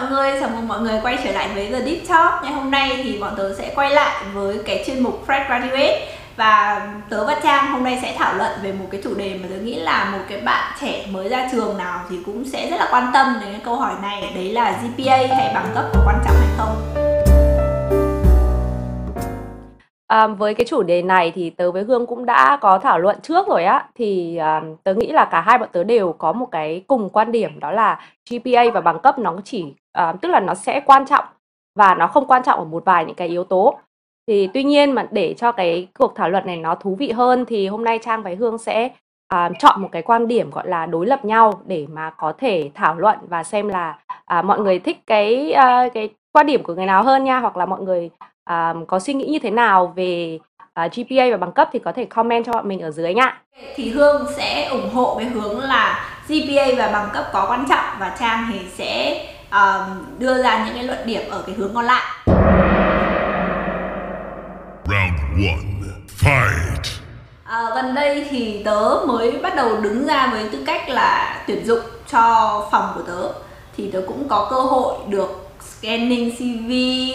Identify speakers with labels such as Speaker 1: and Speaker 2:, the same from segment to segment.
Speaker 1: mọi người, chào mừng mọi người quay trở lại với The Deep Talk. Ngày hôm nay thì bọn tớ sẽ quay lại với cái chuyên mục Fresh Graduate. Và tớ và Trang hôm nay sẽ thảo luận về một cái chủ đề mà tớ nghĩ là một cái bạn trẻ mới ra trường nào thì cũng sẽ rất là quan tâm đến cái câu hỏi này. Đấy là GPA hay bằng cấp có quan trọng hay không?
Speaker 2: À, với cái chủ đề này thì tớ với Hương cũng đã có thảo luận trước rồi á. Thì à, tớ nghĩ là cả hai bọn tớ đều có một cái cùng quan điểm đó là GPA và bằng cấp nó chỉ à, tức là nó sẽ quan trọng và nó không quan trọng ở một vài những cái yếu tố. Thì tuy nhiên mà để cho cái cuộc thảo luận này nó thú vị hơn thì hôm nay Trang và Hương sẽ à, chọn một cái quan điểm gọi là đối lập nhau để mà có thể thảo luận và xem là à, mọi người thích cái à, cái quan điểm của người nào hơn nha hoặc là mọi người à, có suy nghĩ như thế nào về uh, GPA và bằng cấp thì có thể comment cho bọn mình ở dưới nha.
Speaker 1: Thì Hương sẽ ủng hộ cái hướng là GPA và bằng cấp có quan trọng và Trang thì sẽ um, đưa ra những cái luận điểm ở cái hướng còn lại. Round 1 Fight à, Gần đây thì tớ mới bắt đầu đứng ra với tư cách là tuyển dụng cho phòng của tớ Thì tớ cũng có cơ hội được scanning CV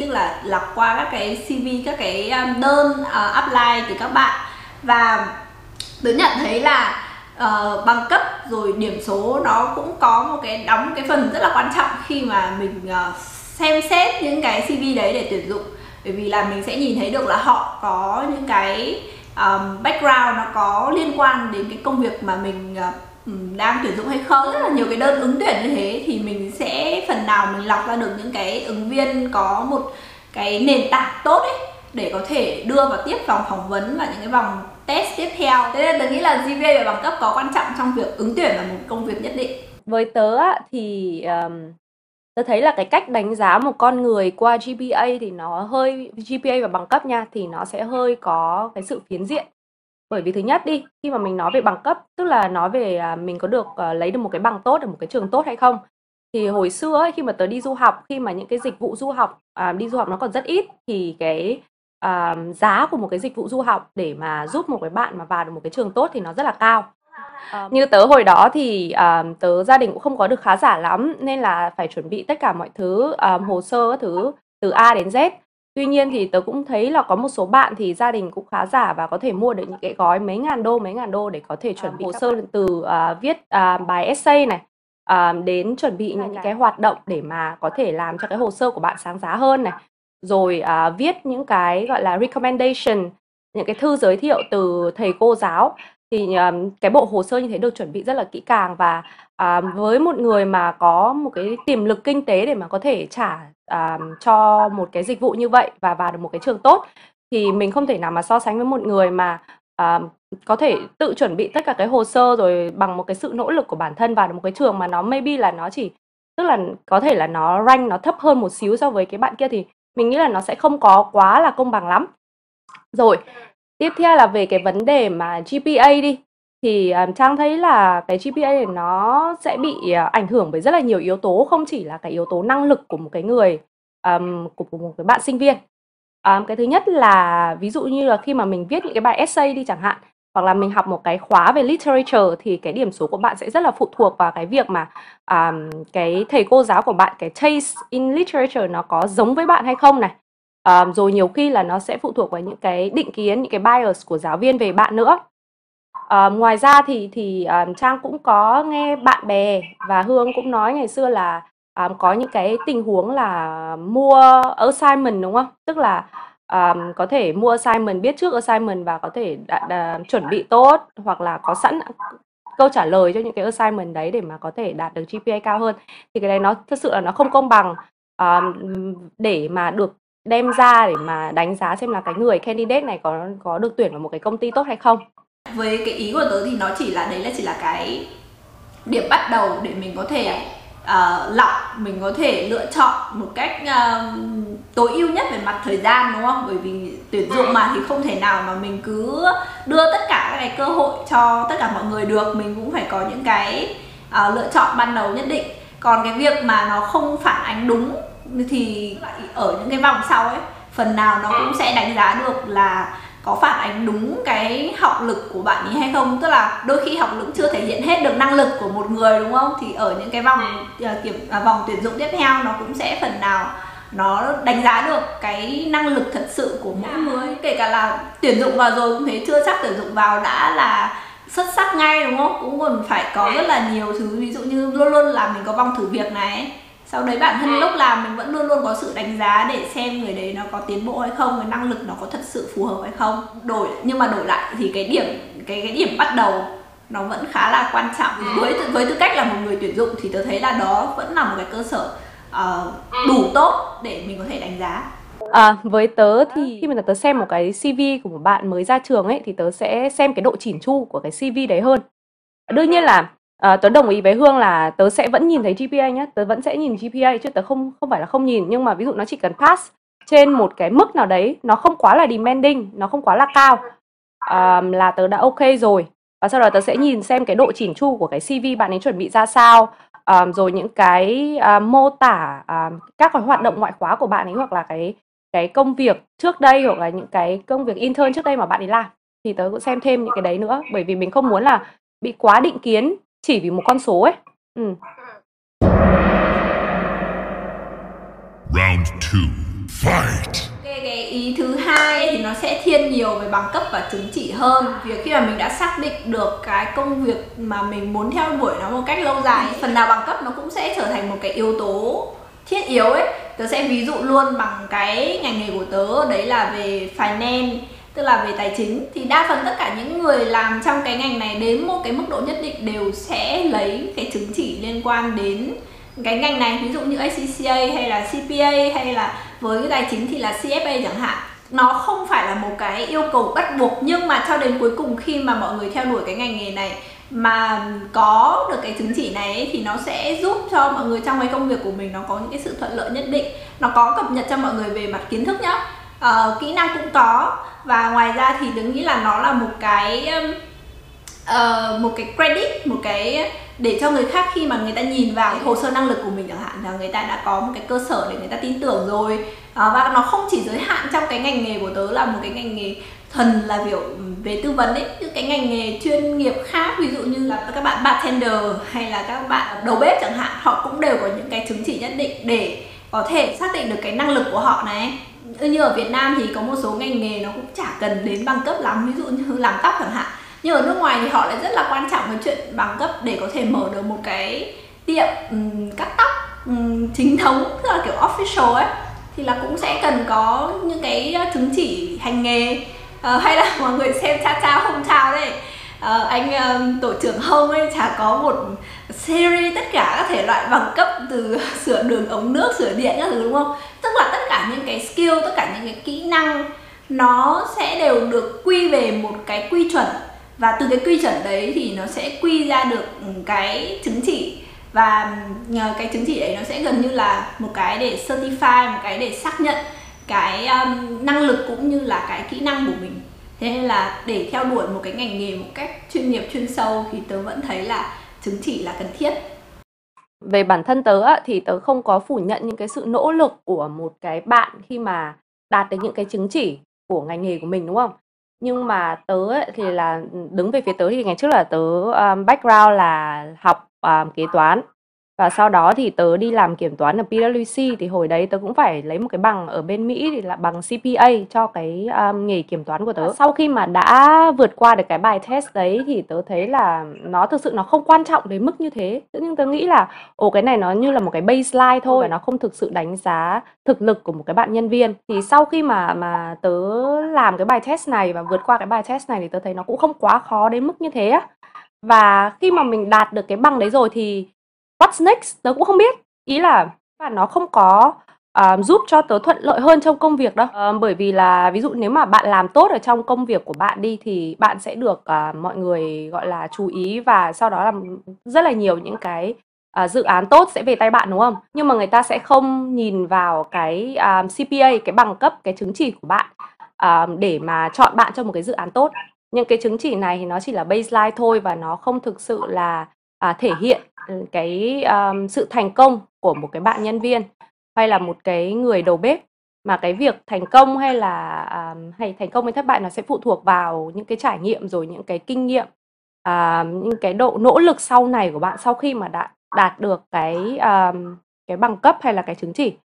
Speaker 1: tức là lọc qua các cái CV các cái um, đơn uh, apply từ các bạn. Và tớ nhận thấy là uh, bằng cấp rồi điểm số nó cũng có một cái đóng cái phần rất là quan trọng khi mà mình uh, xem xét những cái CV đấy để tuyển dụng. Bởi vì là mình sẽ nhìn thấy được là họ có những cái um, background nó có liên quan đến cái công việc mà mình uh, Ừ, đang tuyển dụng hay không? Rất là nhiều cái đơn ứng tuyển như thế thì mình sẽ phần nào mình lọc ra được những cái ứng viên có một cái nền tảng tốt ấy để có thể đưa vào tiếp vòng phỏng vấn và những cái vòng test tiếp theo. Thế nên tôi nghĩ là GPA và bằng cấp có quan trọng trong việc ứng tuyển vào một công việc nhất định.
Speaker 2: Với tớ thì um, tớ thấy là cái cách đánh giá một con người qua GPA thì nó hơi GPA và bằng cấp nha thì nó sẽ hơi có cái sự phiến diện bởi vì thứ nhất đi, khi mà mình nói về bằng cấp, tức là nói về, à, mình có được, ờ, lấy được một cái bằng tốt ở một cái trường tốt hay không. Thì hồi xưa ấy, khi mà tớ đi du học, khi mà những cái dịch vụ du học, à, đi du học nó còn rất ít, thì cái, à, giá của một cái dịch vụ du học để mà giúp một cái bạn mà vào được một cái trường tốt thì nó rất là cao. Ờ, như tớ hồi đó thì, à, tớ gia đình cũng không có được khá giả lắm, nên là phải chuẩn bị tất cả mọi thứ, à, hồ sơ các thứ từ A đến Z. Tuy nhiên thì tớ cũng thấy là có một số bạn thì gia đình cũng khá giả và có thể mua được những cái gói mấy ngàn đô, mấy ngàn đô để có thể chuẩn à, bị hồ sơ từ uh, viết uh, bài essay này uh, đến chuẩn bị những, cái hoạt động để mà có thể làm cho cái hồ sơ của bạn sáng giá hơn này. Rồi uh, viết những cái gọi là recommendation, những cái thư giới thiệu từ thầy cô giáo thì um, cái bộ hồ sơ như thế được chuẩn bị rất là kỹ càng và à, với một người mà có một cái tiềm lực kinh tế để mà có thể trả à, cho một cái dịch vụ như vậy và vào được một cái trường tốt thì mình không thể nào mà so sánh với một người mà à, có thể tự chuẩn bị tất cả cái hồ sơ rồi bằng một cái sự nỗ lực của bản thân vào được một cái trường mà nó maybe là nó chỉ tức là có thể là nó rank nó thấp hơn một xíu so với cái bạn kia thì mình nghĩ là nó sẽ không có quá là công bằng lắm. Rồi tiếp theo là về cái vấn đề mà GPA đi. Thì um, trang thấy là cái GPA này nó sẽ bị uh, ảnh hưởng bởi rất là nhiều yếu tố không chỉ là cái yếu tố năng lực của một cái người um, của một cái bạn sinh viên. Um, cái thứ nhất là ví dụ như là khi mà mình viết những cái bài essay đi chẳng hạn hoặc là mình học một cái khóa về literature thì cái điểm số của bạn sẽ rất là phụ thuộc vào cái việc mà um, cái thầy cô giáo của bạn cái taste in literature nó có giống với bạn hay không này um, rồi nhiều khi là nó sẽ phụ thuộc vào những cái định kiến những cái bias của giáo viên về bạn nữa. Uh, ngoài ra thì thì um, Trang cũng có nghe bạn bè và Hương cũng nói ngày xưa là um, có những cái tình huống là mua assignment đúng không? Tức là um, có thể mua assignment biết trước assignment và có thể đã, đã, chuẩn bị tốt hoặc là có sẵn câu trả lời cho những cái assignment đấy để mà có thể đạt được GPA cao hơn. Thì cái đấy nó thực sự là nó không công bằng. Um, để mà được đem ra để mà đánh giá xem là cái người candidate này có có được tuyển vào một cái công ty tốt hay không.
Speaker 1: Với cái ý của tớ thì nó chỉ là đấy là chỉ là cái điểm bắt đầu để mình có thể uh, lọc mình có thể lựa chọn một cách uh, tối ưu nhất về mặt thời gian đúng không? Bởi vì tuyển dụng mà thì không thể nào mà mình cứ đưa tất cả các cái cơ hội cho tất cả mọi người được. Mình cũng phải có những cái uh, lựa chọn ban đầu nhất định. Còn cái việc mà nó không phản ánh đúng thì ở những cái vòng sau ấy phần nào nó cũng sẽ đánh giá được là có phản ánh đúng cái học lực của bạn ấy hay không. Tức là đôi khi học lực chưa thể hiện hết được năng lực của một người đúng không? Thì ở những cái vòng uh, kiểm uh, vòng tuyển dụng tiếp theo nó cũng sẽ phần nào nó đánh giá được cái năng lực thật sự của mỗi người. Kể cả là tuyển dụng vào rồi cũng thế chưa chắc tuyển dụng vào đã là xuất sắc ngay đúng không? Cũng còn phải có rất là nhiều thứ. Ví dụ như luôn luôn là mình có vòng thử việc này sau đấy bản thân lúc làm mình vẫn luôn luôn có sự đánh giá để xem người đấy nó có tiến bộ hay không cái năng lực nó có thật sự phù hợp hay không. Đổi nhưng mà đổi lại thì cái điểm cái cái điểm bắt đầu nó vẫn khá là quan trọng. Với với tư cách là một người tuyển dụng thì tôi thấy là đó vẫn là một cái cơ sở uh, đủ tốt để mình có thể đánh giá.
Speaker 2: À, với tớ thì khi mà tớ xem một cái CV của một bạn mới ra trường ấy thì tớ sẽ xem cái độ chỉn chu của cái CV đấy hơn. Đương nhiên là à, tớ đồng ý với Hương là tớ sẽ vẫn nhìn thấy GPA nhé, tớ vẫn sẽ nhìn GPA chứ tớ không không phải là không nhìn. Nhưng mà ví dụ nó chỉ cần pass trên một cái mức nào đấy, nó không quá là demanding, nó không quá là cao. À, là tớ đã ok rồi. Và sau đó tớ sẽ nhìn xem cái độ chỉn chu của cái CV bạn ấy chuẩn bị ra sao, um, rồi những cái uh, mô tả um, các cái hoạt động ngoại khóa của bạn ấy hoặc là cái cái công việc trước đây hoặc là những cái công việc intern trước đây mà bạn ấy làm. Thì tớ cũng xem thêm những cái đấy nữa bởi vì mình không muốn là bị quá định kiến chỉ vì một con số ấy. Ừ.
Speaker 1: Round 2 Fight. Cái, cái ý thứ hai thì nó sẽ thiên nhiều về bằng cấp và chứng chỉ hơn. Việc khi mà mình đã xác định được cái công việc mà mình muốn theo đuổi nó một cách lâu dài phần nào bằng cấp nó cũng sẽ trở thành một cái yếu tố thiết yếu ấy. Tớ sẽ ví dụ luôn bằng cái ngành nghề của tớ đấy là về finance tức là về tài chính thì đa phần tất cả những người làm trong cái ngành này đến một cái mức độ nhất định đều sẽ lấy cái chứng chỉ liên quan đến cái ngành này. Ví dụ như ACCA hay là CPA hay là với cái tài chính thì là CFA chẳng hạn. Nó không phải là một cái yêu cầu bắt buộc nhưng mà cho đến cuối cùng khi mà mọi người theo đuổi cái ngành nghề này mà có được cái chứng chỉ này ấy, thì nó sẽ giúp cho mọi người trong cái công việc của mình nó có những cái sự thuận lợi nhất định. Nó có cập nhật cho mọi người về mặt kiến thức nhá uh, kỹ năng cũng có. Và ngoài ra thì đứng nghĩ là nó là một cái uh, một cái credit một cái để cho người khác khi mà người ta nhìn vào hồ sơ năng lực của mình chẳng hạn là người ta đã có một cái cơ sở để người ta tin tưởng rồi. Uh, và nó không chỉ giới hạn trong cái ngành nghề của tớ là một cái ngành nghề thuần là kiểu về tư vấn ấy những cái ngành nghề chuyên nghiệp khác ví dụ như là các bạn bartender hay là các bạn đầu bếp chẳng hạn họ cũng đều có những cái chứng chỉ nhất định để có thể xác định được cái năng lực của họ này. Như ở Việt Nam thì có một số ngành nghề nó cũng chả cần đến bằng cấp lắm ví dụ như làm tóc chẳng hạn. Nhưng ở nước ngoài thì họ lại rất là quan trọng cái chuyện bằng cấp để có thể mở được một cái tiệm um, cắt tóc um, chính thống tức là kiểu official ấy thì là cũng sẽ cần có những cái chứng chỉ hành nghề. Uh, hay là mọi người xem cha cha không chào đây uh, anh um, tổ trưởng hông ấy chả có một series tất cả các thể loại bằng cấp từ sửa đường ống nước sửa điện các thứ đúng không? Tức là tất cả những cái skill tất cả những cái kỹ năng nó sẽ đều được quy về một cái quy chuẩn. Và từ cái quy chuẩn đấy thì nó sẽ quy ra được cái chứng chỉ. Và cái chứng chỉ đấy nó sẽ gần như là một cái để certify một cái để xác nhận cái um, năng lực cũng như là cái kỹ năng của mình thế nên là để theo đuổi một cái ngành nghề một cách chuyên nghiệp chuyên sâu thì tớ vẫn thấy là chứng chỉ là cần thiết.
Speaker 2: Về bản thân tớ thì tớ không có phủ nhận những cái sự nỗ lực của một cái bạn khi mà đạt được những cái chứng chỉ của ngành nghề của mình đúng không? Nhưng mà tớ thì là ừ, đứng về phía tớ thì ngày trước là tớ um, background là học um, kế toán và sau đó thì tớ đi làm kiểm toán ở PwC thì hồi đấy tớ cũng phải lấy một cái bằng ở bên Mỹ thì là bằng CPA cho cái um, nghề kiểm toán của tớ. Sau khi mà đã vượt qua được cái bài test đấy thì tớ thấy là nó thực sự nó không quan trọng đến mức như thế. Nhưng tớ nghĩ là ồ cái này nó như là một cái baseline thôi và nó không thực sự đánh giá thực lực của một cái bạn nhân viên. Thì sau khi mà mà tớ làm cái bài test này và vượt qua cái bài test này thì tớ thấy nó cũng không quá khó đến mức như thế á. Và khi mà mình đạt được cái bằng đấy rồi thì what's next? Tớ cũng không biết. Ý là và nó không có uh, giúp cho tớ thuận lợi hơn trong công việc đâu. Uh, bởi vì là ví dụ nếu mà bạn làm tốt ở trong công việc của bạn đi thì bạn sẽ được uh, mọi người gọi là chú ý và sau đó là rất là nhiều những cái uh, dự án tốt sẽ về tay bạn đúng không? Nhưng mà người ta sẽ không nhìn vào cái um, CPA cái bằng cấp cái chứng chỉ của bạn uh, để mà chọn bạn cho một cái dự án tốt. Những cái chứng chỉ này thì nó chỉ là baseline thôi và nó không thực sự là à, thể hiện ừ, cái um, sự thành công của một cái bạn nhân viên hay là một cái người đầu bếp. Mà cái việc thành công hay là um, hay thành công hay thất bại nó sẽ phụ thuộc vào những cái trải nghiệm rồi những cái kinh nghiệm uh, những cái độ nỗ lực sau này của bạn sau khi mà đã đạt được cái um, cái bằng cấp hay là cái chứng chỉ.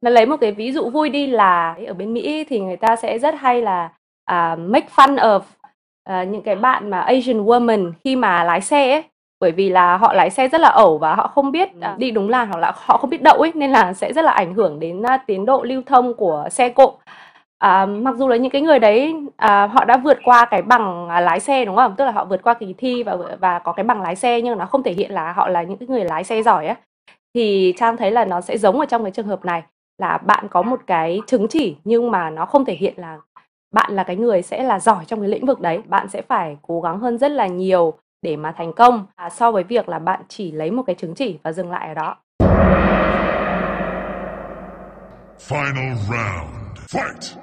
Speaker 2: Nó lấy một cái ví dụ vui đi là ở bên Mỹ thì người ta sẽ rất hay là uh, make fun of uh, những cái bạn mà Asian woman khi mà lái xe ấy bởi vì là họ lái xe rất là ẩu và họ không biết uh, đi đúng làn hoặc là họ không biết đậu ấy nên là sẽ rất là ảnh hưởng đến uh, tiến độ lưu thông của xe cộ À, mặc dù là những cái người đấy à, họ đã vượt qua cái bằng à, lái xe đúng không? Tức là họ vượt qua kỳ thi và và có cái bằng lái xe nhưng nó không thể hiện là họ là những cái người lái xe giỏi á. Thì Trang thấy là nó sẽ giống ở trong cái trường hợp này là bạn có một cái chứng chỉ nhưng mà nó không thể hiện là bạn là cái người sẽ là giỏi trong cái lĩnh vực đấy bạn sẽ phải cố gắng hơn rất là nhiều để mà thành công à, so với việc là bạn chỉ lấy một cái chứng chỉ và dừng lại ở đó
Speaker 1: Final round. Fight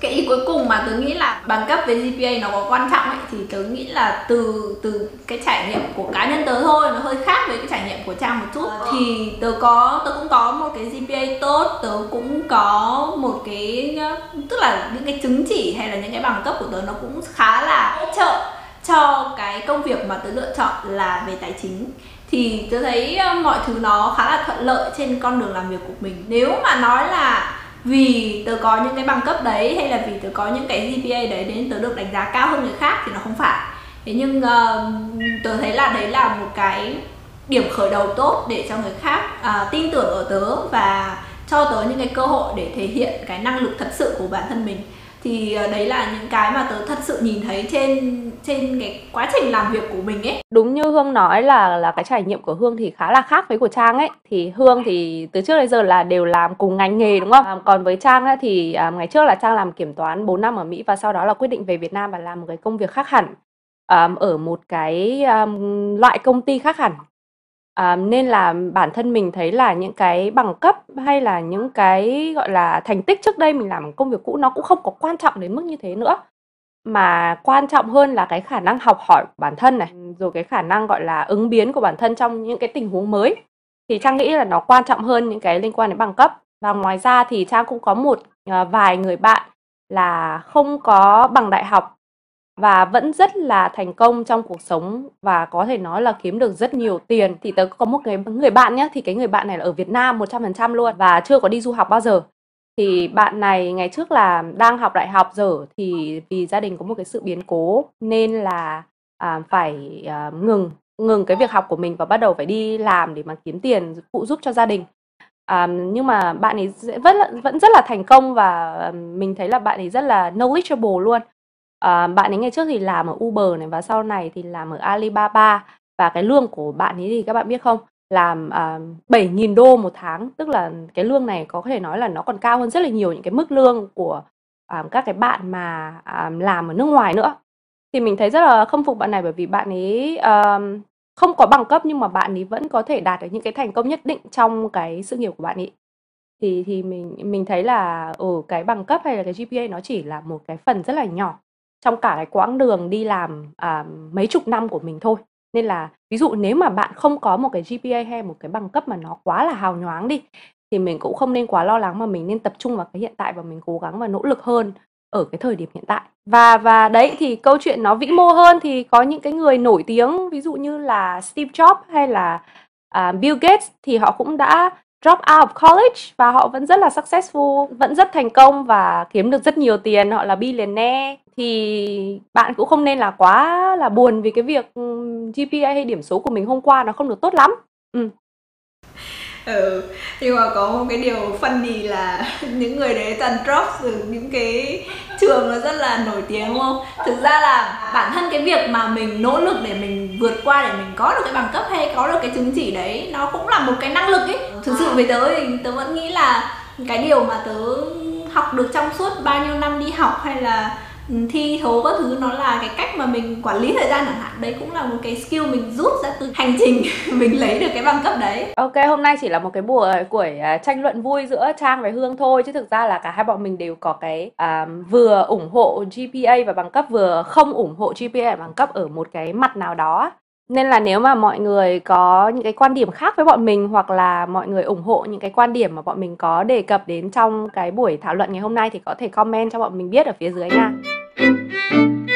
Speaker 1: cái ý cuối cùng mà tớ nghĩ là bằng cấp về GPA nó có quan trọng ấy thì tớ nghĩ là từ từ cái trải nghiệm của cá nhân tớ thôi nó hơi khác với cái trải nghiệm của trang một chút ờ. thì tớ có tớ cũng có một cái GPA tốt tớ cũng có một cái tức là những cái chứng chỉ hay là những cái bằng cấp của tớ nó cũng khá là hỗ trợ cho cái công việc mà tớ lựa chọn là về tài chính. Thì tớ thấy ờ, mọi thứ nó khá là thuận lợi trên con đường làm việc của mình. Nếu mà nói là vì tớ có những cái bằng cấp đấy hay là vì tớ có những cái GPA đấy đến tớ được đánh giá cao hơn người khác thì nó không phải. Thế nhưng uh, tớ thấy là đấy là một cái điểm khởi đầu tốt để cho người khác uh, tin tưởng ở tớ và cho tớ những cái cơ hội để thể hiện cái năng lực thật sự của bản thân mình. Thì uh, đấy là những cái mà tớ thật sự nhìn thấy trên trên cái quá trình làm việc của mình ấy.
Speaker 2: Đúng như hương nói là là cái trải nghiệm của hương thì khá là khác với của trang ấy. Thì hương thì từ trước đến giờ là đều làm cùng ngành nghề đúng không? À, còn với trang ấy, thì à, ngày trước là trang làm kiểm toán 4 năm ở mỹ và sau đó là quyết định về việt nam và làm một cái công việc khác hẳn um, ở một cái um, loại công ty khác hẳn. À, nên là bản thân mình thấy là những cái bằng cấp hay là những cái, gọi là, thành tích trước đây mình làm công việc cũ nó cũng không có quan trọng đến mức như thế nữa. Mà quan trọng hơn là cái khả năng học hỏi của bản thân này, rồi cái khả năng, gọi là, ứng biến của bản thân trong những cái tình huống mới. Thì Trang nghĩ là nó quan trọng hơn những cái liên quan đến bằng cấp. Và ngoài ra thì Trang cũng có một, ờ, vài người bạn là không có bằng đại học và vẫn rất là thành công trong cuộc sống và có thể nói là kiếm được rất nhiều tiền thì tớ có một cái người bạn nhé thì cái người bạn này là ở Việt Nam 100% luôn và chưa có đi du học bao giờ thì bạn này ngày trước là đang học đại học dở thì vì gia đình có một cái sự biến cố nên là à, phải à, ngừng ngừng cái việc học của mình và bắt đầu phải đi làm để mà kiếm tiền phụ giúp cho gia đình. À, nhưng mà bạn ấy vẫn vẫn rất là thành công và à, mình thấy là bạn ấy rất là knowledgeable luôn. À, bạn ấy ngày trước thì làm ở Uber này và sau này thì làm ở Alibaba và cái lương của bạn ấy thì các bạn biết không? Làm à, uh, 7.000 đô một tháng. Tức là cái lương này có thể nói là nó còn cao hơn rất là nhiều những cái mức lương của à, các cái bạn mà à, làm ở nước ngoài nữa. Thì mình thấy rất là khâm phục bạn này bởi vì bạn ấy à, không có bằng cấp nhưng mà bạn ấy vẫn có thể đạt được những cái thành công nhất định trong cái sự nghiệp của bạn ấy. Thì thì mình mình thấy là ở ừ, cái bằng cấp hay là cái GPA nó chỉ là một cái phần rất là nhỏ trong cả cái quãng đường đi làm à, mấy chục năm của mình thôi nên là ví dụ nếu mà bạn không có một cái GPA hay một cái bằng cấp mà nó quá là hào nhoáng đi thì mình cũng không nên quá lo lắng mà mình nên tập trung vào cái hiện tại và mình cố gắng và nỗ lực hơn ở cái thời điểm hiện tại. Và và đấy thì câu chuyện nó vĩ mô hơn thì có những cái người nổi tiếng ví dụ như là Steve Jobs hay là uh, Bill Gates thì họ cũng đã drop out of college và họ vẫn rất là successful, vẫn rất thành công và kiếm được rất nhiều tiền, họ là billionaire thì bạn cũng không nên là quá là buồn vì cái việc ừ, GPA hay điểm số của mình hôm qua nó không được tốt lắm. Ừ.
Speaker 1: Ừ, nhưng mà có một cái điều funny là những người đấy toàn drop từ những cái trường nó rất là nổi tiếng đúng không? Thực ra là bản thân cái việc mà mình nỗ lực để mình vượt qua để mình có được cái bằng cấp hay có được cái chứng chỉ đấy nó cũng là một cái năng lực ấy. Thực sự với tớ thì tớ vẫn nghĩ là cái điều mà tớ học được trong suốt bao nhiêu năm đi học hay là thi thố các thứ nó là cái cách mà mình quản lý thời gian chẳng hạn. Đấy cũng là một cái skill mình rút ra từ hành trình. Mình lấy được cái bằng cấp đấy.
Speaker 2: Ok hôm nay chỉ là một cái buổi của à, tranh luận vui giữa trang và hương thôi chứ thực ra là cả hai bọn mình đều có cái um, vừa ủng hộ gpa và bằng cấp vừa không ủng hộ gpa và bằng cấp ở một cái mặt nào đó. Nên là nếu mà mọi người có những cái quan điểm khác với bọn mình hoặc là mọi người ủng hộ những cái quan điểm mà bọn mình có đề cập đến trong cái buổi thảo luận ngày hôm nay thì có thể comment cho bọn mình biết ở phía dưới nha. Música